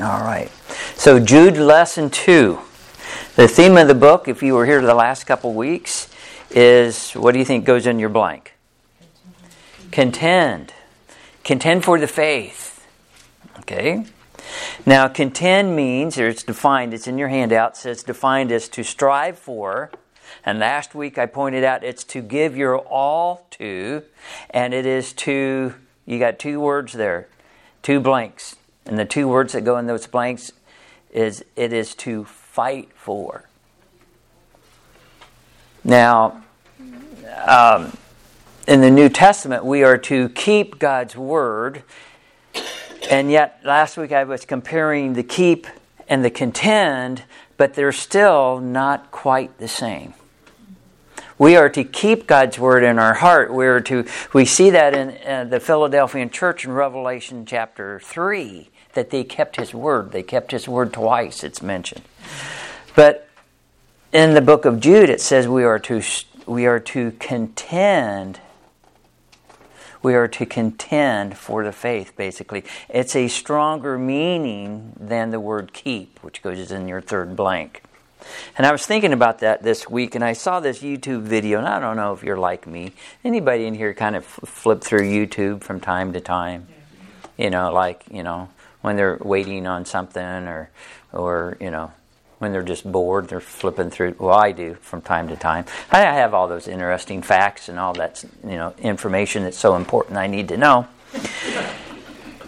All right. So, Jude lesson two. The theme of the book, if you were here the last couple weeks, is what do you think goes in your blank? Contend. Contend for the faith. Okay? Now, contend means, or it's defined, it's in your handout, says defined as to strive for. And last week I pointed out it's to give your all to, and it is to, you got two words there, two blanks. And the two words that go in those blanks is it is to fight for. Now, um, in the New Testament, we are to keep God's word. And yet, last week I was comparing the keep and the contend, but they're still not quite the same. We are to keep God's word in our heart. We are to we see that in uh, the Philadelphian church in Revelation chapter 3 that they kept his word. They kept his word twice, it's mentioned. But in the book of Jude, it says we are to, we are to contend. We are to contend for the faith, basically. It's a stronger meaning than the word keep, which goes in your third blank. And I was thinking about that this week, and I saw this YouTube video, and I don't know if you're like me. Anybody in here kind of flip through YouTube from time to time? You know, like, you know, when they're waiting on something or or you know when they're just bored they're flipping through well i do from time to time. I have all those interesting facts and all that you know information that's so important i need to know.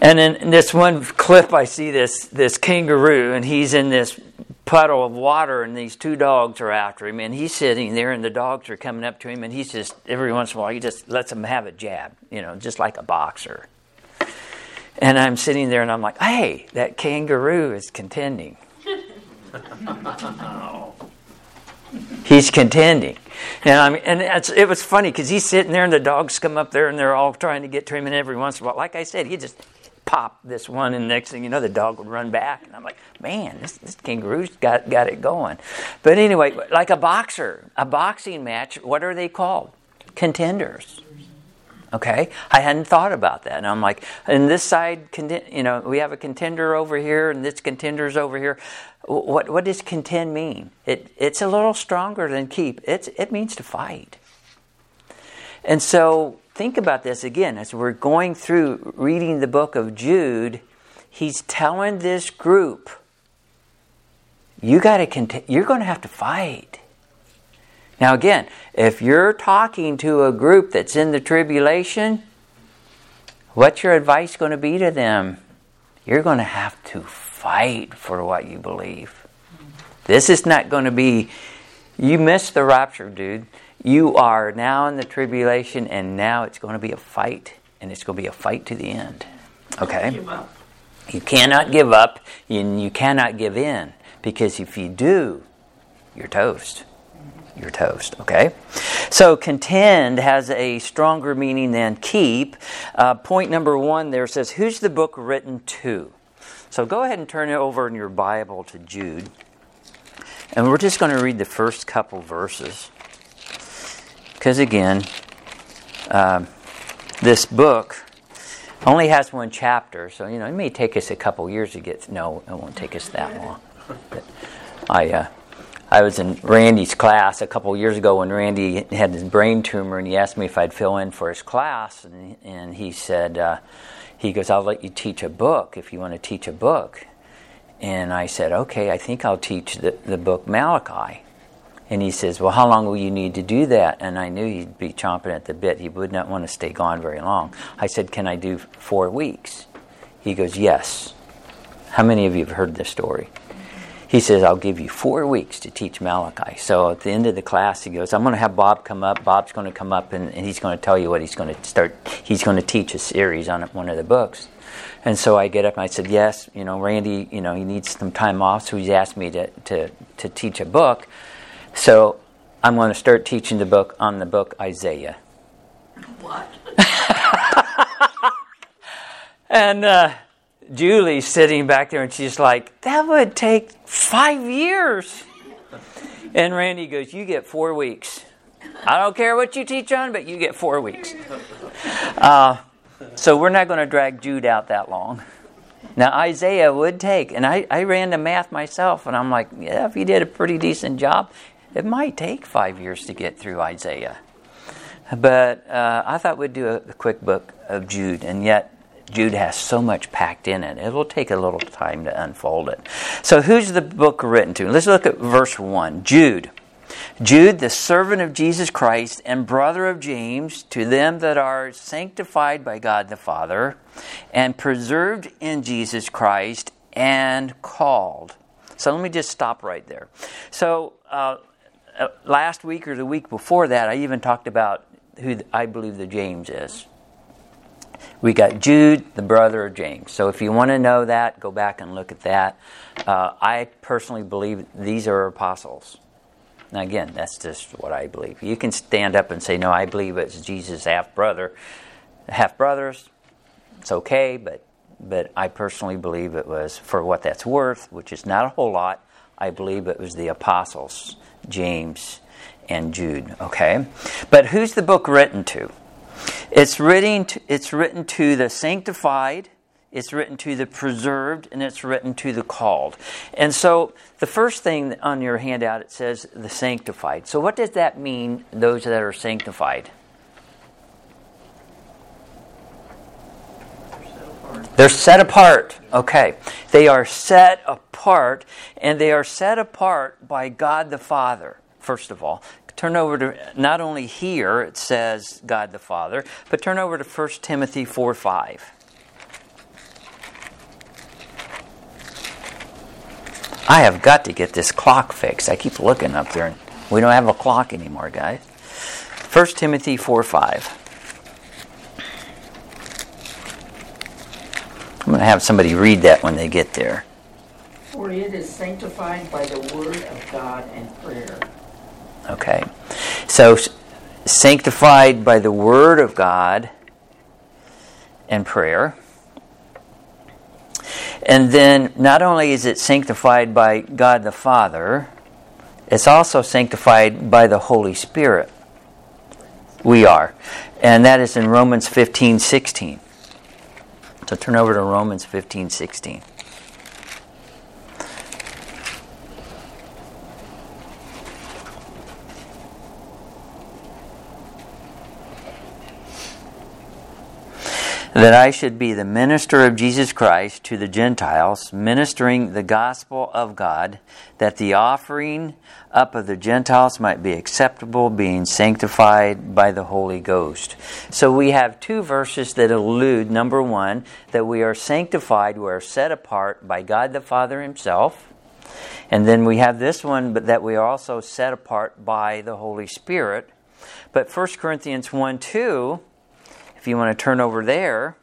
And then in this one clip i see this this kangaroo and he's in this puddle of water and these two dogs are after him and he's sitting there and the dogs are coming up to him and he's just every once in a while he just lets them have a jab you know just like a boxer and I'm sitting there and I'm like, hey, that kangaroo is contending. he's contending. And, I mean, and it was funny because he's sitting there and the dogs come up there and they're all trying to get to him. And every once in a while, like I said, he just pop this one, and next thing you know, the dog would run back. And I'm like, man, this, this kangaroo's got, got it going. But anyway, like a boxer, a boxing match, what are they called? Contenders. Okay, I hadn't thought about that. And I'm like, and this side, you know, we have a contender over here, and this contender's over here. What what does contend mean? It it's a little stronger than keep. It's it means to fight. And so think about this again as we're going through reading the book of Jude. He's telling this group, you got to cont- you're going to have to fight. Now, again, if you're talking to a group that's in the tribulation, what's your advice going to be to them? You're going to have to fight for what you believe. This is not going to be, you missed the rapture, dude. You are now in the tribulation, and now it's going to be a fight, and it's going to be a fight to the end. Okay? You cannot give up, and you cannot give in, because if you do, you're toast you're toast. Okay? So contend has a stronger meaning than keep. Uh, point number one there says, Who's the book written to? So go ahead and turn it over in your Bible to Jude. And we're just going to read the first couple verses. Because again, uh, this book only has one chapter, so you know it may take us a couple years to get. No, it won't take us that long. But I uh, I was in Randy's class a couple years ago when Randy had his brain tumor, and he asked me if I'd fill in for his class, and, and he said, uh, he goes, "I'll let you teach a book if you want to teach a book." And I said, "Okay, I think I'll teach the, the book Malachi." And he says, "Well, how long will you need to do that?" And I knew he'd be chomping at the bit. He would not want to stay gone very long. I said, "Can I do four weeks?" He goes, "Yes." How many of you have heard this story? He says, I'll give you four weeks to teach Malachi. So at the end of the class, he goes, I'm going to have Bob come up. Bob's going to come up and, and he's going to tell you what he's going to start. He's going to teach a series on one of the books. And so I get up and I said, Yes, you know, Randy, you know, he needs some time off. So he's asked me to, to, to teach a book. So I'm going to start teaching the book on the book Isaiah. What? and, uh, Julie's sitting back there and she's like, that would take five years. And Randy goes, You get four weeks. I don't care what you teach on, but you get four weeks. Uh, so we're not going to drag Jude out that long. Now, Isaiah would take, and I, I ran the math myself, and I'm like, yeah, if he did a pretty decent job, it might take five years to get through Isaiah. But uh, I thought we'd do a, a quick book of Jude, and yet Jude has so much packed in it. It will take a little time to unfold it. So, who's the book written to? Let's look at verse 1. Jude. Jude, the servant of Jesus Christ and brother of James, to them that are sanctified by God the Father and preserved in Jesus Christ and called. So let me just stop right there. So uh, uh, last week or the week before that, I even talked about who I believe the James is. We got Jude, the brother of James. So if you want to know that, go back and look at that. Uh, I personally believe these are apostles. Now, again, that's just what I believe. You can stand up and say, no, I believe it's Jesus' half brother. Half brothers, it's okay, but, but I personally believe it was, for what that's worth, which is not a whole lot, I believe it was the apostles, James and Jude, okay? But who's the book written to? It's written to, it's written to the sanctified, it's written to the preserved, and it's written to the called. And so the first thing on your handout it says the sanctified. So what does that mean, those that are sanctified? They're set apart. Okay. They are set apart, and they are set apart by God the Father, first of all. Turn over to, not only here it says God the Father, but turn over to 1 Timothy 4 5. I have got to get this clock fixed. I keep looking up there, and we don't have a clock anymore, guys. 1 Timothy 4 5. I'm going to have somebody read that when they get there. For it is sanctified by the word of God and prayer. Okay. So, sanctified by the word of God and prayer. And then not only is it sanctified by God the Father, it's also sanctified by the Holy Spirit. We are. And that is in Romans 15 16. So turn over to Romans 15 16. That I should be the minister of Jesus Christ to the Gentiles, ministering the gospel of God, that the offering up of the Gentiles might be acceptable, being sanctified by the Holy Ghost. So we have two verses that allude number one, that we are sanctified, we are set apart by God the Father Himself. And then we have this one, but that we are also set apart by the Holy Spirit. But 1 Corinthians 1 2 if you want to turn over there,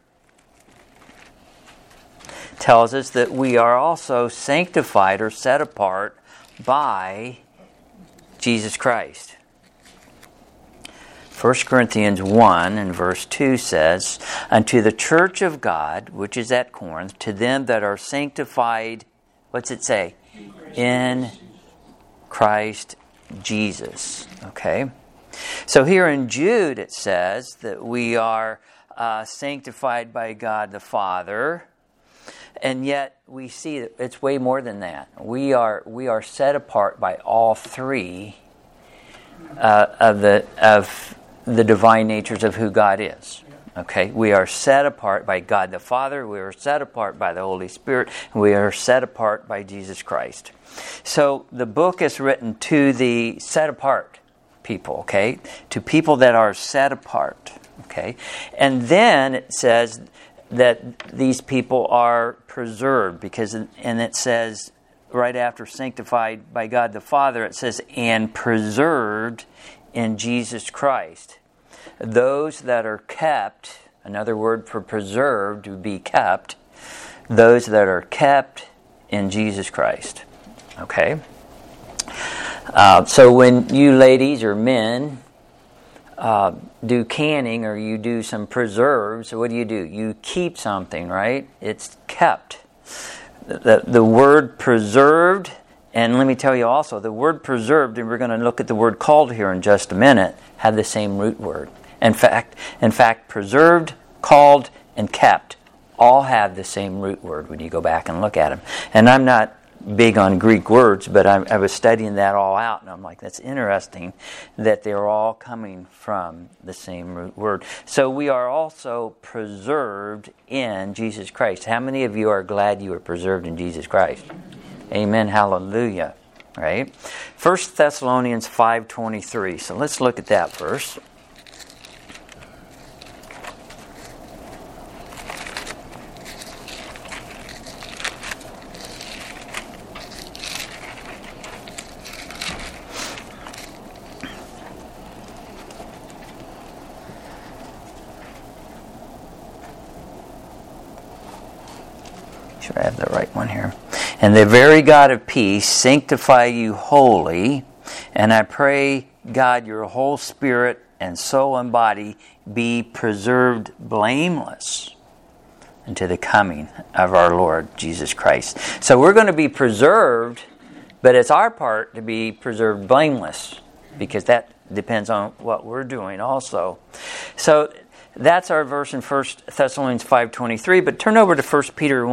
tells us that we are also sanctified or set apart by Jesus Christ. 1 Corinthians 1 and verse 2 says, Unto the church of God, which is at Corinth, to them that are sanctified, what's it say? In Christ Jesus. Okay? So here in Jude it says that we are uh, sanctified by God the Father, and yet we see that it's way more than that. We are we are set apart by all three uh, of the of the divine natures of who God is. Okay, we are set apart by God the Father, we are set apart by the Holy Spirit, we are set apart by Jesus Christ. So the book is written to the set apart people, okay? To people that are set apart, okay? And then it says that these people are preserved because, and it says right after sanctified by God the Father, it says, and preserved in Jesus Christ. Those that are kept, another word for preserved would be kept, those that are kept in Jesus Christ. Okay? Uh, so when you ladies or men uh, do canning or you do some preserves, what do you do? You keep something, right? It's kept. The, the word preserved, and let me tell you also, the word preserved, and we're going to look at the word called here in just a minute, have the same root word. In fact, in fact, preserved, called, and kept all have the same root word when you go back and look at them. And I'm not big on Greek words, but I, I, was studying that all out, and I'm like, that's interesting that they're all coming from the same root word. So we are also preserved in Jesus Christ. How many of you are glad you are preserved in Jesus Christ? Amen. Hallelujah. Right? First Thessalonians 5:23. So let's look at that first. Sure, I have the right one here. And the very God of peace sanctify you wholly. And I pray, God, your whole spirit and soul and body be preserved blameless unto the coming of our Lord Jesus Christ. So we're going to be preserved, but it's our part to be preserved blameless because that depends on what we're doing also. So that's our verse in 1 Thessalonians 5.23, but turn over to 1 Peter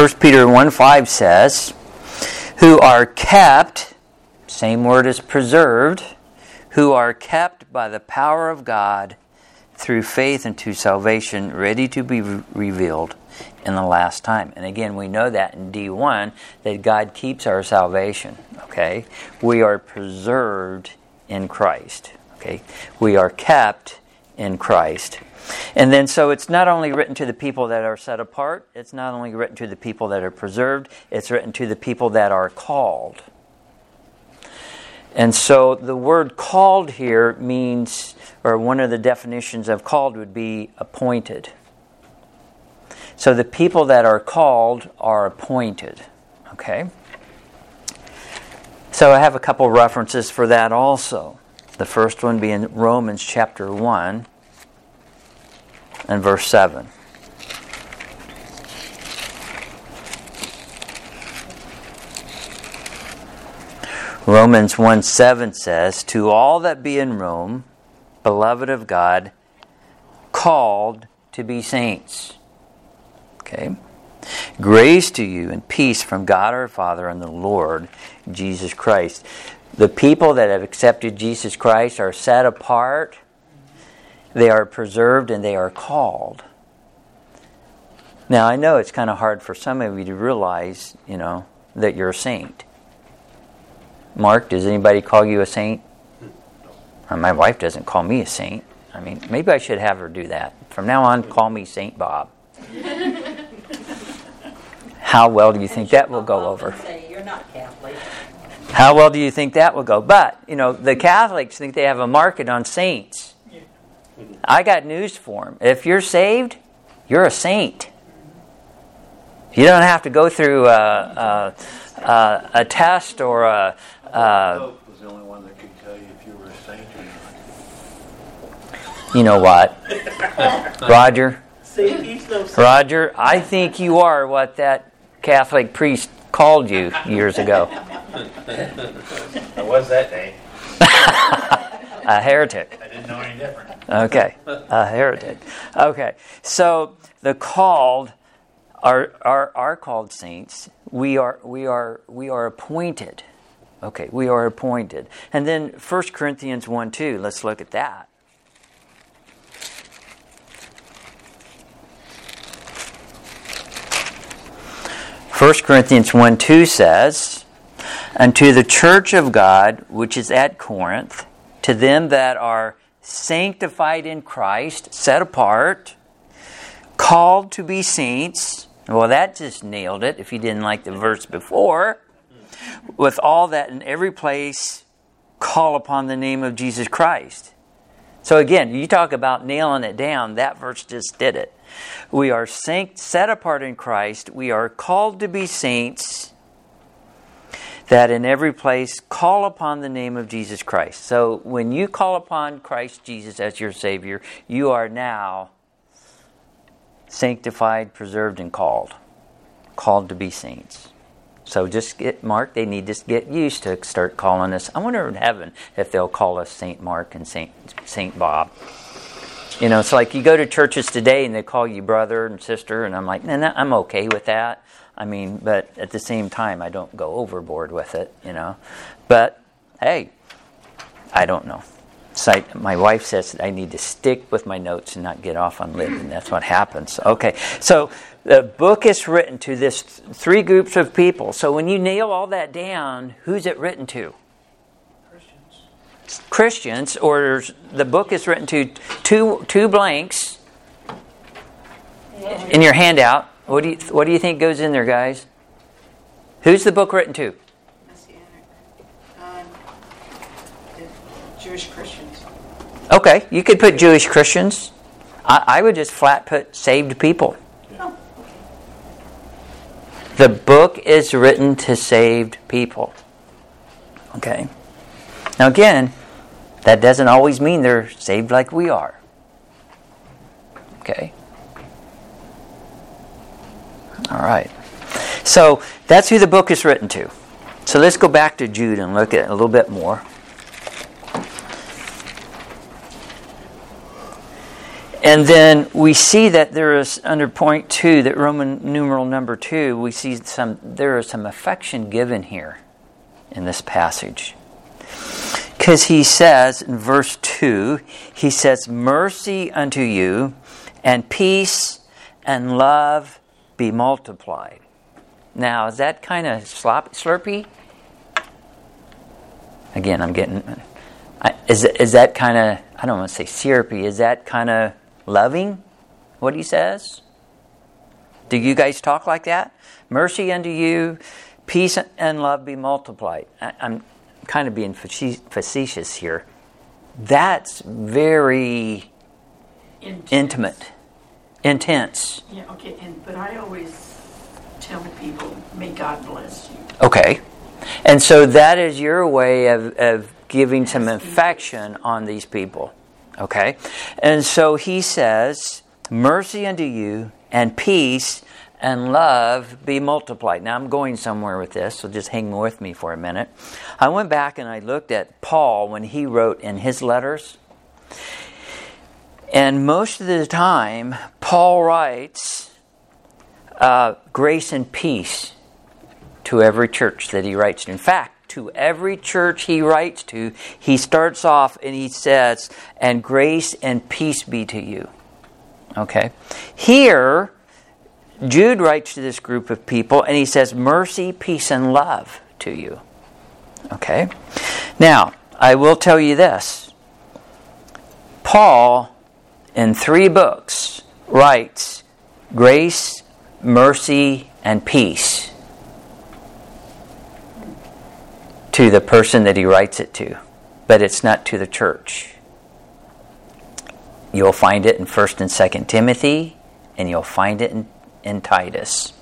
1 5. First Peter 1 5 says, Who are kept, same word as preserved, who are kept by the power of God through faith unto salvation, ready to be re- revealed in the last time. And again, we know that in D1 that God keeps our salvation. Okay? We are preserved in Christ. Okay? We are kept in Christ. And then, so it's not only written to the people that are set apart, it's not only written to the people that are preserved, it's written to the people that are called. And so the word called here means, or one of the definitions of called would be appointed. So the people that are called are appointed. Okay? So I have a couple references for that also. The first one being Romans chapter 1 and verse 7. Romans 1 7 says, To all that be in Rome, beloved of God, called to be saints. Okay? Grace to you and peace from God our Father and the Lord Jesus Christ. The people that have accepted Jesus Christ are set apart, they are preserved, and they are called. Now, I know it's kind of hard for some of you to realize, you know, that you're a saint. Mark, does anybody call you a saint? Uh, my wife doesn't call me a saint. I mean, maybe I should have her do that. From now on, call me Saint Bob. How well do you think that will go over? You're not Catholic. How well do you think that will go? But, you know, the Catholics think they have a market on saints. I got news for him. If you're saved, you're a saint. You don't have to go through a, a, a, a test or a, uh, was the only one that could tell you if you were a saint or not. you know what, Roger. See, he's no Roger, I think you are what that Catholic priest called you years ago I was that day. a heretic. Didn't know any different. Okay, a uh, heretic. Okay, so the called are, are, are called saints. We are, we, are, we are appointed. Okay, we are appointed. And then 1 Corinthians 1 2, let's look at that. 1 Corinthians 1 2 says, Unto the church of God which is at Corinth, to them that are sanctified in Christ, set apart, called to be saints. Well, that just nailed it if you didn't like the verse before. With all that in every place, call upon the name of Jesus Christ. So again, you talk about nailing it down, that verse just did it. We are set apart in Christ. We are called to be saints that in every place call upon the name of Jesus Christ. So when you call upon Christ Jesus as your Savior, you are now sanctified, preserved, and called. called to be saints. So just get Mark. They need to get used to start calling us. I wonder in heaven if they'll call us Saint Mark and Saint Saint Bob. You know, it's like you go to churches today and they call you brother and sister, and I'm like, nah, I'm okay with that. I mean, but at the same time, I don't go overboard with it. You know, but hey, I don't know. So my wife says I need to stick with my notes and not get off on lib, and that's what happens. Okay, so the book is written to this three groups of people. So when you nail all that down, who's it written to? Christians. Christians, or the book is written to two two blanks in your handout. What do you what do you think goes in there, guys? Who's the book written to? Messianic. Um, Jewish Christians. Okay, you could put Jewish Christians. I, I would just flat put saved people. Oh, The book is written to saved people. Okay? Now, again, that doesn't always mean they're saved like we are. Okay? All right. So, that's who the book is written to. So, let's go back to Jude and look at it a little bit more. And then we see that there is under point two, that Roman numeral number two, we see some there is some affection given here in this passage. Because he says in verse two, he says, Mercy unto you, and peace and love be multiplied. Now, is that kind of slop, slurpy? Again, I'm getting. I- Is, is that kind of, I don't want to say syrupy, is that kind of loving what he says? Do you guys talk like that? Mercy unto you, peace and love be multiplied. I, I'm kind of being facetious here. That's very intense. intimate, intense. Yeah, okay, and but I always tell people, may God bless you. Okay. And so that is your way of, of giving some affection on these people. Okay? And so he says, Mercy unto you, and peace and love be multiplied. Now I'm going somewhere with this, so just hang with me for a minute. I went back and I looked at Paul when he wrote in his letters. And most of the time, Paul writes uh, grace and peace to every church that he writes to. In fact, to every church he writes to, he starts off and he says, and grace and peace be to you. Okay? Here, Jude writes to this group of people and he says, mercy, peace, and love to you. Okay? Now, I will tell you this Paul, in three books, writes grace, mercy, and peace to the person that he writes it to, but it's not to the church. You'll find it in 1st and 2nd Timothy, and you'll find it in, in Titus.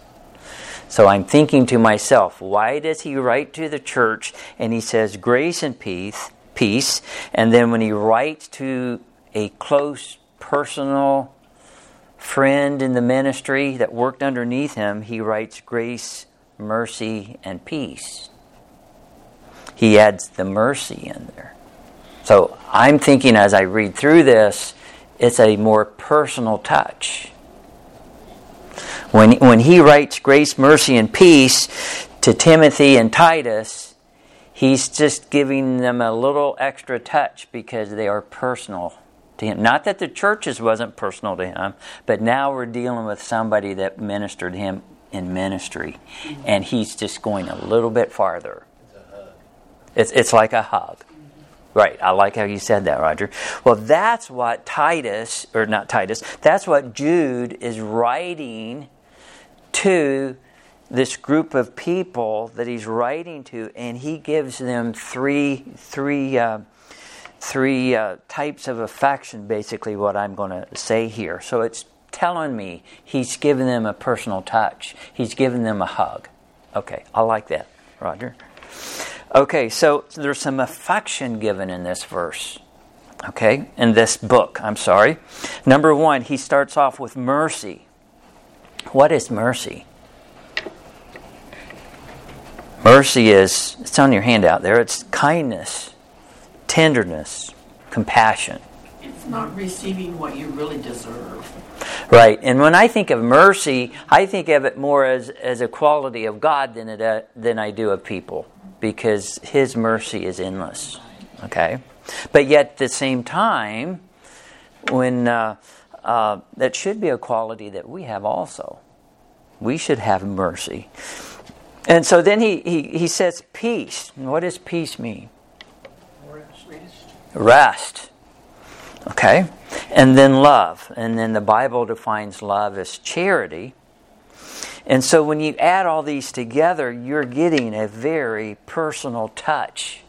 So I'm thinking to myself, why does he write to the church and he says grace and peace, peace, and then when he writes to a close personal friend in the ministry that worked underneath him, he writes grace, mercy, and peace. He adds the mercy in there. So I'm thinking as I read through this, it's a more personal touch. When, when he writes grace, mercy, and peace to Timothy and Titus, he's just giving them a little extra touch because they are personal to him. Not that the churches wasn't personal to him, but now we're dealing with somebody that ministered him in ministry, and he's just going a little bit farther. It's, it's like a hug. Right, I like how you said that, Roger. Well, that's what Titus, or not Titus, that's what Jude is writing to this group of people that he's writing to, and he gives them three, three, uh, three uh, types of affection, basically, what I'm going to say here. So it's telling me he's giving them a personal touch, he's giving them a hug. Okay, I like that, Roger. Okay, so there's some affection given in this verse. Okay, in this book, I'm sorry. Number one, he starts off with mercy. What is mercy? Mercy is, it's on your handout there, it's kindness, tenderness, compassion. It's not receiving what you really deserve. Right. And when I think of mercy, I think of it more as, as a quality of God than, it, uh, than I do of people because His mercy is endless. Okay? But yet, at the same time, when uh, uh, that should be a quality that we have also. We should have mercy. And so then he, he, he says peace. what does peace mean? Rest. Okay? And then love. And then the Bible defines love as charity. And so when you add all these together, you're getting a very personal touch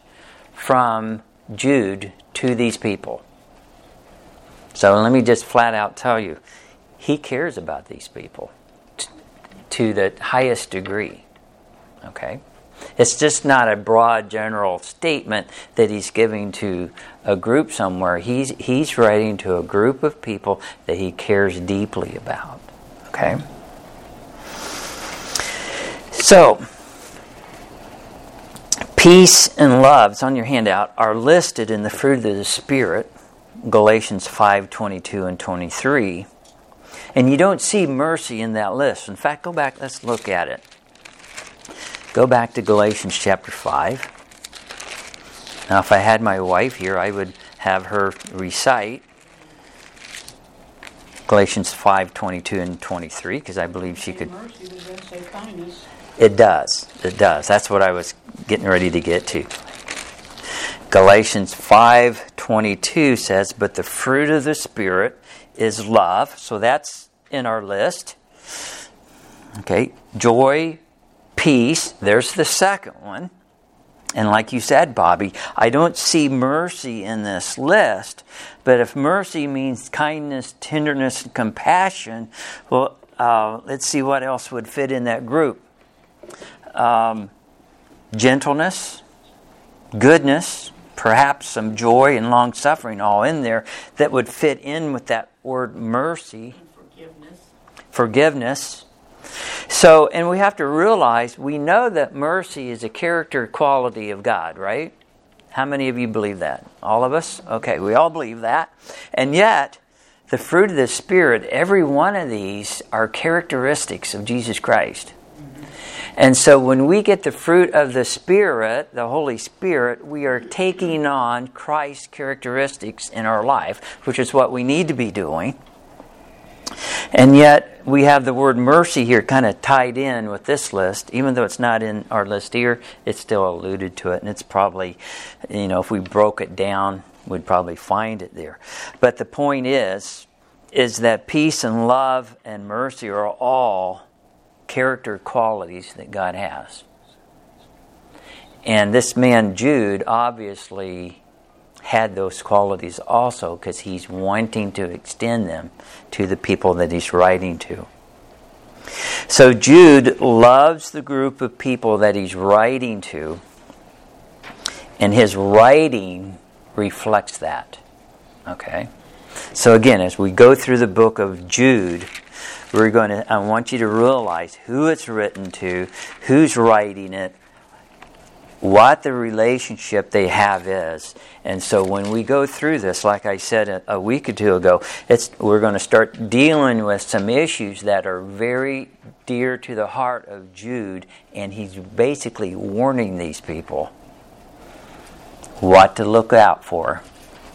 from Jude to these people. So let me just flat out tell you, he cares about these people t- to the highest degree. Okay? It's just not a broad general statement that he's giving to a group somewhere. He's, he's writing to a group of people that he cares deeply about. Okay? So, peace and love, it's on your handout, are listed in the fruit of the Spirit, Galatians 5 22 and 23. And you don't see mercy in that list. In fact, go back, let's look at it. Go back to Galatians chapter 5. Now, if I had my wife here, I would have her recite Galatians 5 22 and 23 because I believe she could. It does. It does. That's what I was getting ready to get to. Galatians 5:22 says, "But the fruit of the spirit is love." So that's in our list. Okay, joy, peace. There's the second one. And like you said, Bobby, I don't see mercy in this list. But if mercy means kindness, tenderness, and compassion, well, uh, let's see what else would fit in that group. Um, gentleness, goodness, perhaps some joy and long suffering all in there that would fit in with that word mercy. Forgiveness. Forgiveness. So, and we have to realize we know that mercy is a character quality of God, right? How many of you believe that? All of us? Okay, we all believe that. And yet, the fruit of the Spirit, every one of these are characteristics of Jesus Christ. And so when we get the fruit of the Spirit, the Holy Spirit, we are taking on Christ's characteristics in our life, which is what we need to be doing. And yet, we have the word mercy here kind of tied in with this list. Even though it's not in our list here, it's still alluded to it. And it's probably, you know, if we broke it down, we'd probably find it there. But the point is, is that peace and love and mercy are all character qualities that God has. And this man, Jude, obviously had those qualities also because he's wanting to extend them to the people that he's writing to. So Jude loves the group of people that he's writing to, and his writing reflects that. Okay? So again, as we go through the book of Jude, we're going to I want you to realize who it's written to, who's writing it, what the relationship they have is. And so when we go through this, like I said a, week or two ago, we're going to start dealing with some issues that are very dear to the heart of Jude, and he's basically warning these people what to look out for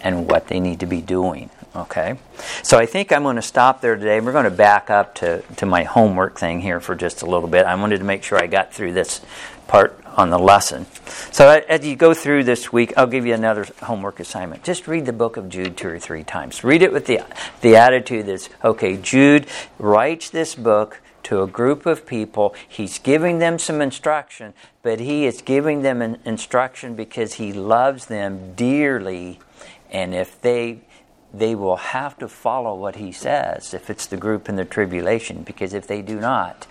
and what they need to be doing. Okay? So I think I'm going to stop there today. We're going to back up to, to my homework thing here for just a little bit. I wanted to make sure I got through this part on the lesson. So as you go through this week, I'll give you another homework assignment. Just read the book of Jude two or three times. Read it with the, the attitude that's, okay, Jude writes this book to a group of people. He's giving them some instruction, but he is giving them an instruction because he loves them dearly. And if they they will have to follow what he says if it's the group in the tribulation because if they do not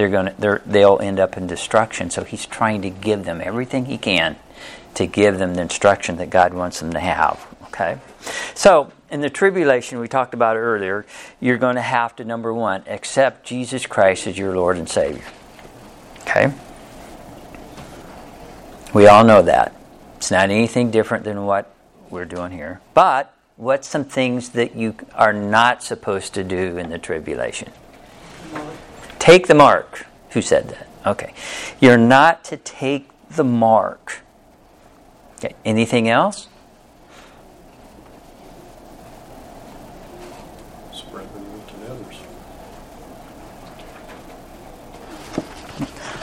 they're going to they'll end up in destruction so he's trying to give them everything he can to give them the instruction that God wants them to have okay so in the tribulation we talked about earlier you're going to have to number 1 accept Jesus Christ as your Lord and Savior okay We all know that. It's not anything different than what we're doing here. But what's some things that you are not supposed to do in the tribulation? Take the mark. Who said that? Okay. You're not to take the mark. Okay. Anything else? Spread the news to others.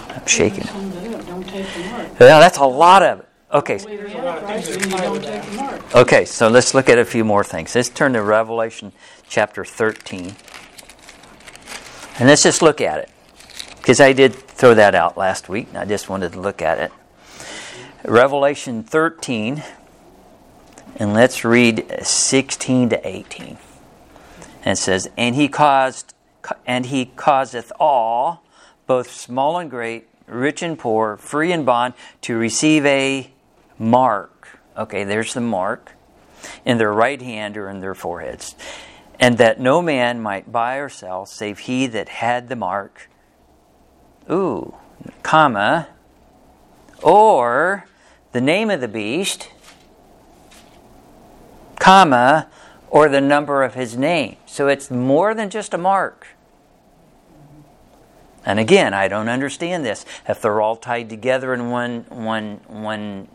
I'm shaking. Sums it up, Don't take the mark. Yeah, that's a lot of it. Okay. There's a lot of things that you don't take the mark. Okay, so let's look at a few more things. Let's turn to Revelation chapter 13. And let's just look at it. Because I did throw that out last week, and I just wanted to look at it. Revelation 13, and let's read 16 to 18. And it says, And he caused and he causeth all, both small and great, rich and poor, free and bond, to receive a mark. Okay, there's the mark in their right hand or in their foreheads. And that no man might buy or sell save he that had the mark. Ooh, comma, or the name of the beast, comma, or the number of his name. So it's more than just a mark. And again, I don't understand this. If they're all tied together in one, one, one,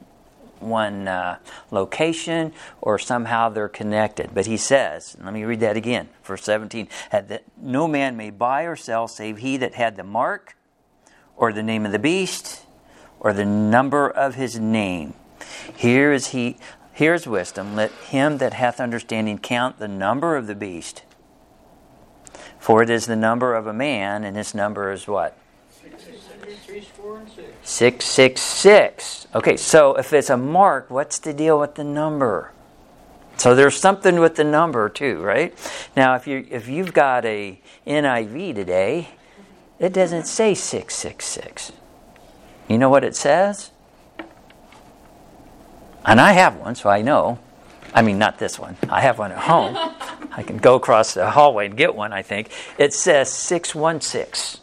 one uh, location, or somehow they're connected. But he says, let me read that again, verse 17, that no man may buy or sell save he that had the mark, or the name of the beast, or the number of his name. Here is he. Here's wisdom. Let him that hath understanding count the number of the beast. For it is the number of a man, and his number is what? Three score and six. 666. Okay, so if it's a mark, what's the deal with the number? So there's something with the number too, right? Now, if you if you've got a NIV today, it doesn't say 666. You know what it says? And I have one, so I know. I mean, not this one. I have one at home. I can go across the hallway and get one, I think. It says 616.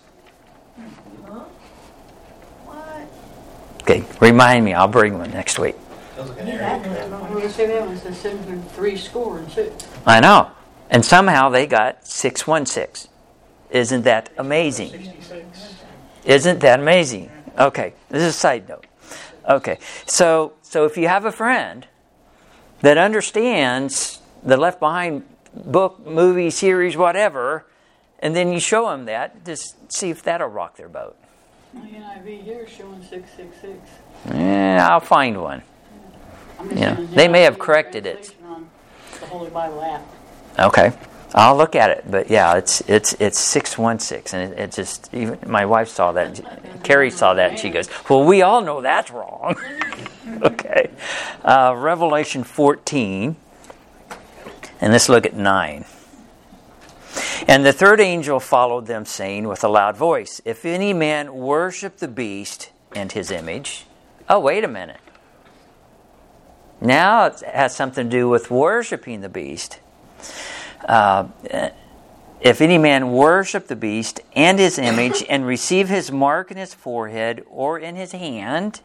Okay, remind me. I'll bring one next week. I know. And somehow they got 616. Isn't that amazing? Isn't that amazing? Okay, this is a side note. Okay, so so if you have a friend that understands the Left Behind book, movie, series, whatever, and then you show them that, just see if that'll rock their boat. My NIV here showing six, six, six. Yeah, I'll find one. Yeah. They may have corrected it. The Holy Bible app. Okay, I'll look at it. But yeah, it's it's it's six one six, and it, it just even my wife saw that. she- Carrie saw that, and she goes, "Well, we all know that's wrong." okay, uh, Revelation fourteen, and let's look at nine. And the third angel followed them, saying with a loud voice, If any man worship the beast and his image. Oh, wait a minute. Now it has something to do with worshiping the beast. Uh, if any man worship the beast and his image and receive his mark in his forehead or in his hand,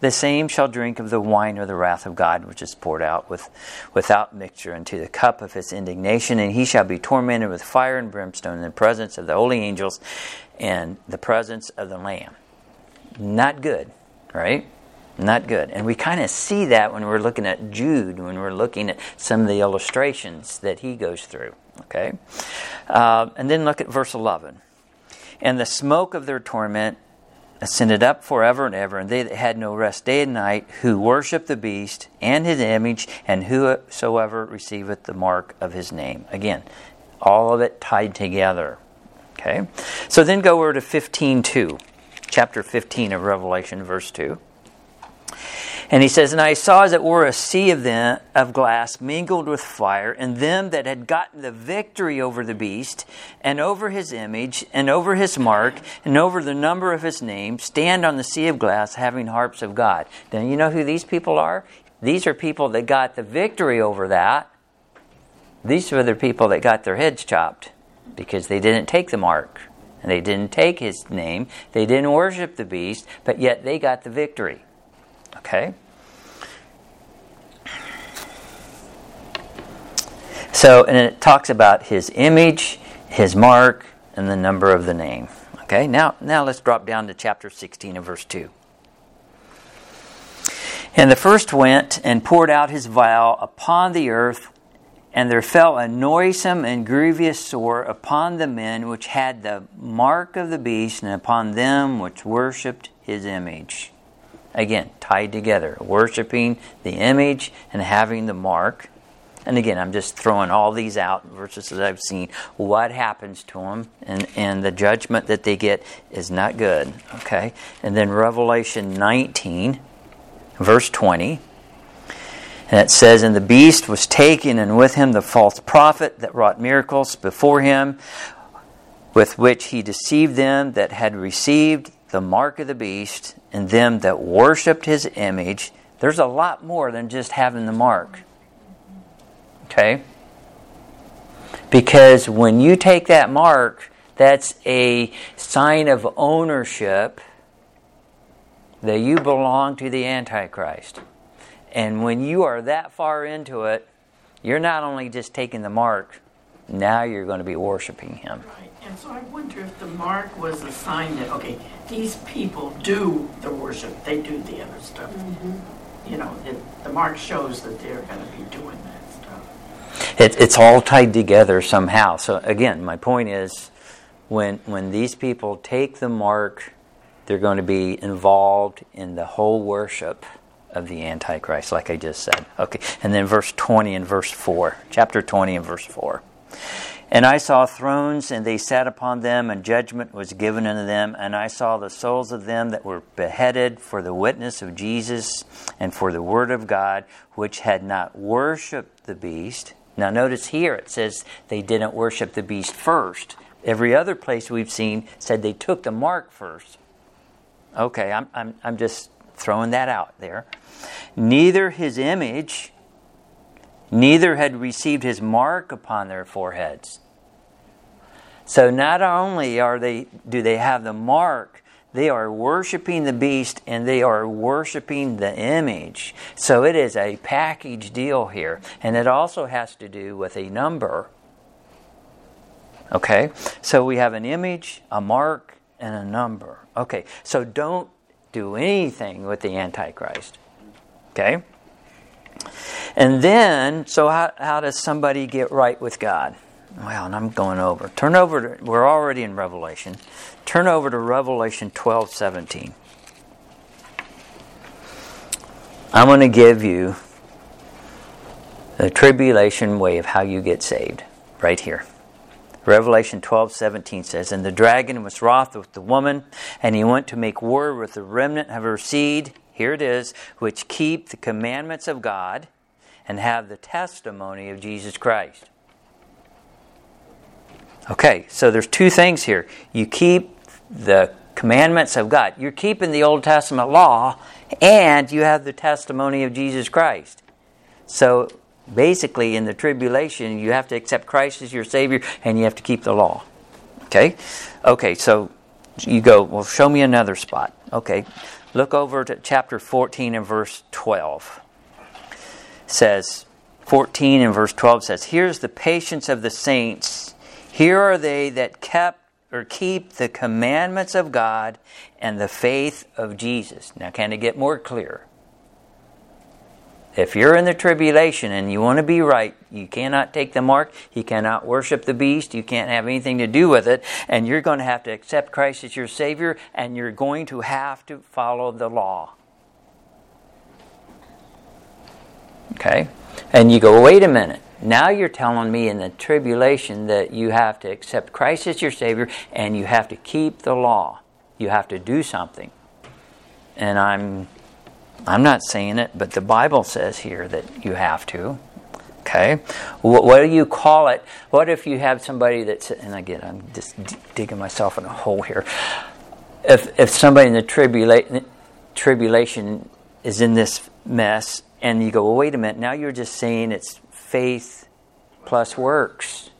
the same shall drink of the wine of the wrath of God, which is poured out with, without mixture into the cup of his indignation, and he shall be tormented with fire and brimstone in the presence of the holy angels and the presence of the Lamb. Not good, right? Not good. And we kind of see that when we're looking at Jude, when we're looking at some of the illustrations that he goes through. Okay? Uh, and then look at verse 11. And the smoke of their torment ascended up forever and ever, and they that had no rest day and night, who worship the beast and his image, and whosoever receiveth the mark of his name. Again, all of it tied together. Okay? So then go over to 15.2, chapter 15 of Revelation, verse 2. And he says, And I saw as it were a sea of them of glass mingled with fire, and them that had gotten the victory over the beast, and over his image, and over his mark, and over the number of his name, stand on the sea of glass, having harps of God. Now you know who these people are? These are people that got the victory over that. These are the people that got their heads chopped because they didn't take the mark. And they didn't take his name. They didn't worship the beast, but yet they got the victory. Okay? So, and it talks about his image, his mark, and the number of the name. Okay, now, now let's drop down to chapter 16 and verse 2. And the first went and poured out his vial upon the earth, and there fell a noisome and grievous sore upon the men which had the mark of the beast, and upon them which worshipped his image. Again, tied together, worshiping the image and having the mark. And again, I'm just throwing all these out verses that I've seen. What happens to them and, and the judgment that they get is not good. Okay? And then Revelation 19, verse 20. And it says, And the beast was taken, and with him the false prophet that wrought miracles before him, with which he deceived them that had received the mark of the beast, and them that worshipped his image. There's a lot more than just having the mark. Okay? Because when you take that mark, that's a sign of ownership that you belong to the Antichrist. And when you are that far into it, you're not only just taking the mark, now you're going to be worshiping him. Right, and so I wonder if the mark was a sign that, okay, these people do the worship, they do the other stuff. Mm-hmm. You know, it, the mark shows that they're going to be doing that stuff. It, it's all tied together somehow. So again, my point is, when when these people take the mark, they're going to be involved in the whole worship of the Antichrist, like I just said. Okay, and then verse twenty and verse four, chapter twenty and verse four. And I saw thrones, and they sat upon them, and judgment was given unto them. And I saw the souls of them that were beheaded for the witness of Jesus and for the word of God, which had not worshipped the beast. Now, notice here it says they didn't worship the beast first. Every other place we've seen said they took the mark first. Okay, I'm, I'm, I'm just throwing that out there. Neither his image neither had received his mark upon their foreheads. So not only are they do they have the mark, they are worshiping the beast and they are worshiping the image. So it is a package deal here. And it also has to do with a number. Okay? So we have an image, a mark, and a number. Okay, so don't do anything with the Antichrist. Okay? And then, so how, how does somebody get right with God? Well, and I'm going over. Turn over to, we're already in Revelation. Turn over to Revelation 12 17. I'm going to give you the tribulation way of how you get saved right here. Revelation 12 17 says, And the dragon was wroth with the woman, and he went to make war with the remnant of her seed. Here it is, which keep the commandments of God and have the testimony of Jesus Christ. Okay, so there's two things here. You keep the commandments of God. You're keeping the Old Testament law and you have the testimony of Jesus Christ. So basically in the tribulation you have to accept Christ as your savior and you have to keep the law. Okay? Okay, so you go, well show me another spot. Okay. Look over to chapter 14 and verse 12 says 14 and verse 12 says here's the patience of the saints. Here are they that kept or keep the commandments of god and the faith of jesus. Now can it get more clear if you're in the tribulation and you want to be right you cannot take the mark you cannot worship the beast you can't have anything to do with it and you're going to have to accept christ as your savior and you're going to have to follow the law Okay? And you go, wait a minute. Now you're telling me in the tribulation that you have to accept Christ as your Savior and you have to keep the law. You have to do something. And I'm I'm not saying it, but the Bible says here that you have to. Okay? What, what do you call it? What if you have somebody that's, and again, I'm just digging myself in a hole here. If, if somebody in the tribula- tribulation is in this mess and you go, well, wait a minute, now you're just saying it's faith plus works.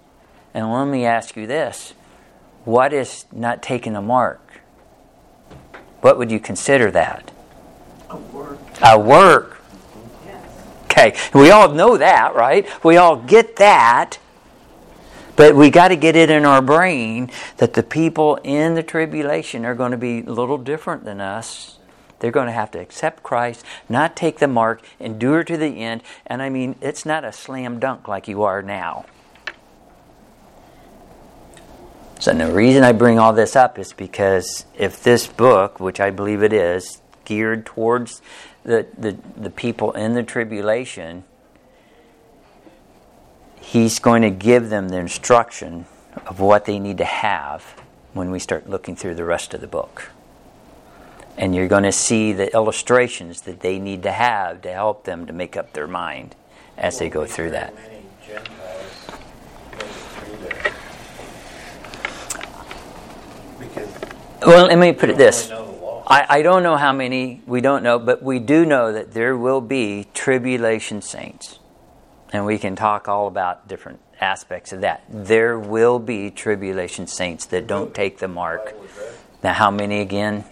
And let me ask you this what is not taking a mark? What would you consider that? A work. Our work. Okay, we all know that, right? We all get that. But we got to get it in our brain that the people in the tribulation are going to be a little different than us. They're going to have to accept Christ, not take the mark, endure to the end. And I mean, it's not a slam dunk like you are now. So the reason I bring all this up is because if this book, which I believe it is, geared towards the, the, the people in the tribulation, he's going to give them the instruction of what they need to have when we start looking through the rest of the book. And you're going to see the illustrations that they need to have to help them to make up their mind as they go through that. Well, let me put it this. I, I don't know how many, we don't know, but we do know that there will be tribulation saints. And we can talk all about different aspects of that. There will be tribulation saints that don't take the mark. Now, how many again?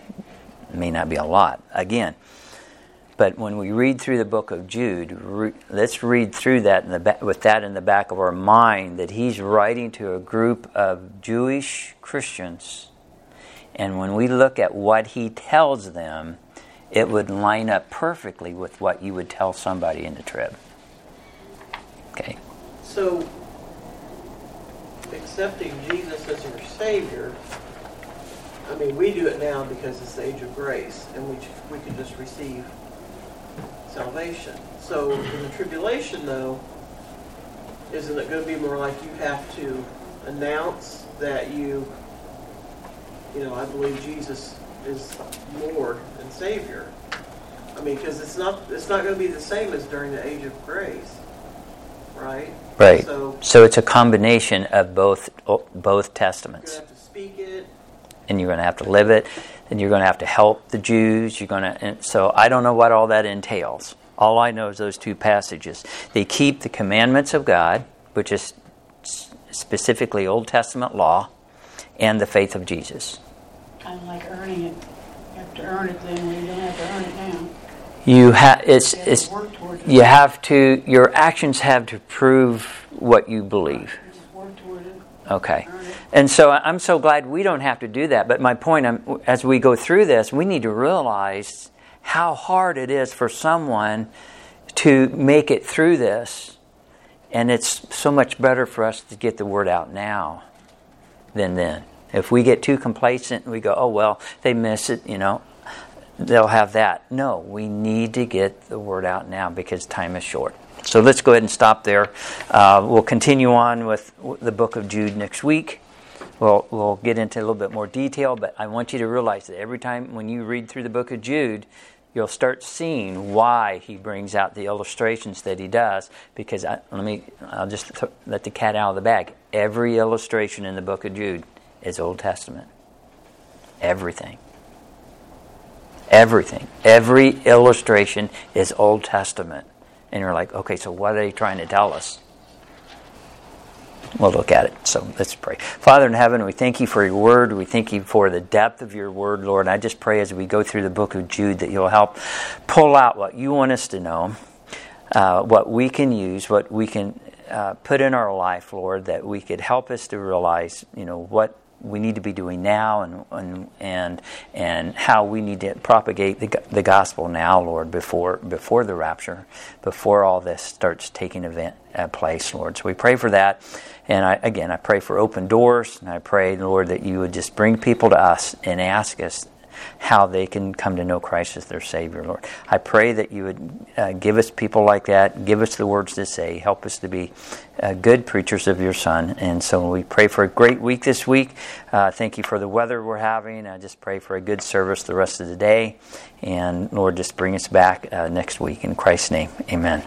May not be a lot, again. But when we read through the book of Jude, re- let's read through that with that in the back of our mind that he's writing to a group of Jewish Christians and when we look at what he tells them, it would line up perfectly with what you would tell somebody in the trib. Okay. So, accepting Jesus as your Savior, I mean, we do it now because it's the age of grace, and we, we can just receive salvation. So, in the tribulation, though, isn't it going to be more like you have to announce that you, you know, I believe Jesus is Lord and Savior? I mean, because it's not it's not going to be the same as during the age of grace, right? Right. So So it's a combination of both both you're testaments. to have to speak it. and you're going to have to live it, and you're going to have to help the Jews. You're going to, and so I don't know what all that entails. All I know is those two passages. They keep the commandments of God, which is specifically Old Testament law, and the faith of Jesus. Kind of like earning it. You have to earn it then, when you don't have to earn it now. You have it's You have it's to it. you have to your actions have to prove what you believe. You Just work toward it, Okay. And so I'm so glad we don't have to do that. But my point, I'm, as we go through this, we need to realize how hard it is for someone to make it through this. And it's so much better for us to get the word out now than then. If we get too complacent and we go, oh, well, they miss it, you know, they'll have that. No, we need to get the word out now because time is short. So let's go ahead and stop there. Uh, we'll continue on with the book of Jude next week. We'll, we'll get into a little bit more detail, but I want you to realize that every time when you read through the book of Jude, you'll start seeing why he brings out the illustrations that he does. Because I, let me, I'll just th- let the cat out of the bag. Every illustration in the book of Jude is Old Testament. Everything. Everything. Every illustration is Old Testament. And you're like, okay, so what are they trying to tell us? We'll look at it. So let's pray. Father in heaven, we thank you for your word. We thank you for the depth of your word, Lord. And I just pray as we go through the book of Jude that you'll help pull out what you want us to know, uh, what we can use, what we can uh, put in our life, Lord, that we could help us to realize, you know, what we need to be doing now and and and, and how we need to propagate the, the gospel now, Lord, before before the rapture, before all this starts taking event uh, place, Lord. So we pray for that, and I, again, I pray for open doors, and I pray, Lord, that you would just bring people to us and ask us how they can come to know Christ as their Savior, Lord. I pray that you would uh, give us people like that, give us the words to say, help us to be uh, good preachers of your Son. And so we pray for a great week this week. Uh, thank you for the weather we're having. I just pray for a good service the rest of the day. And Lord, just bring us back uh, next week. In Christ's name, amen.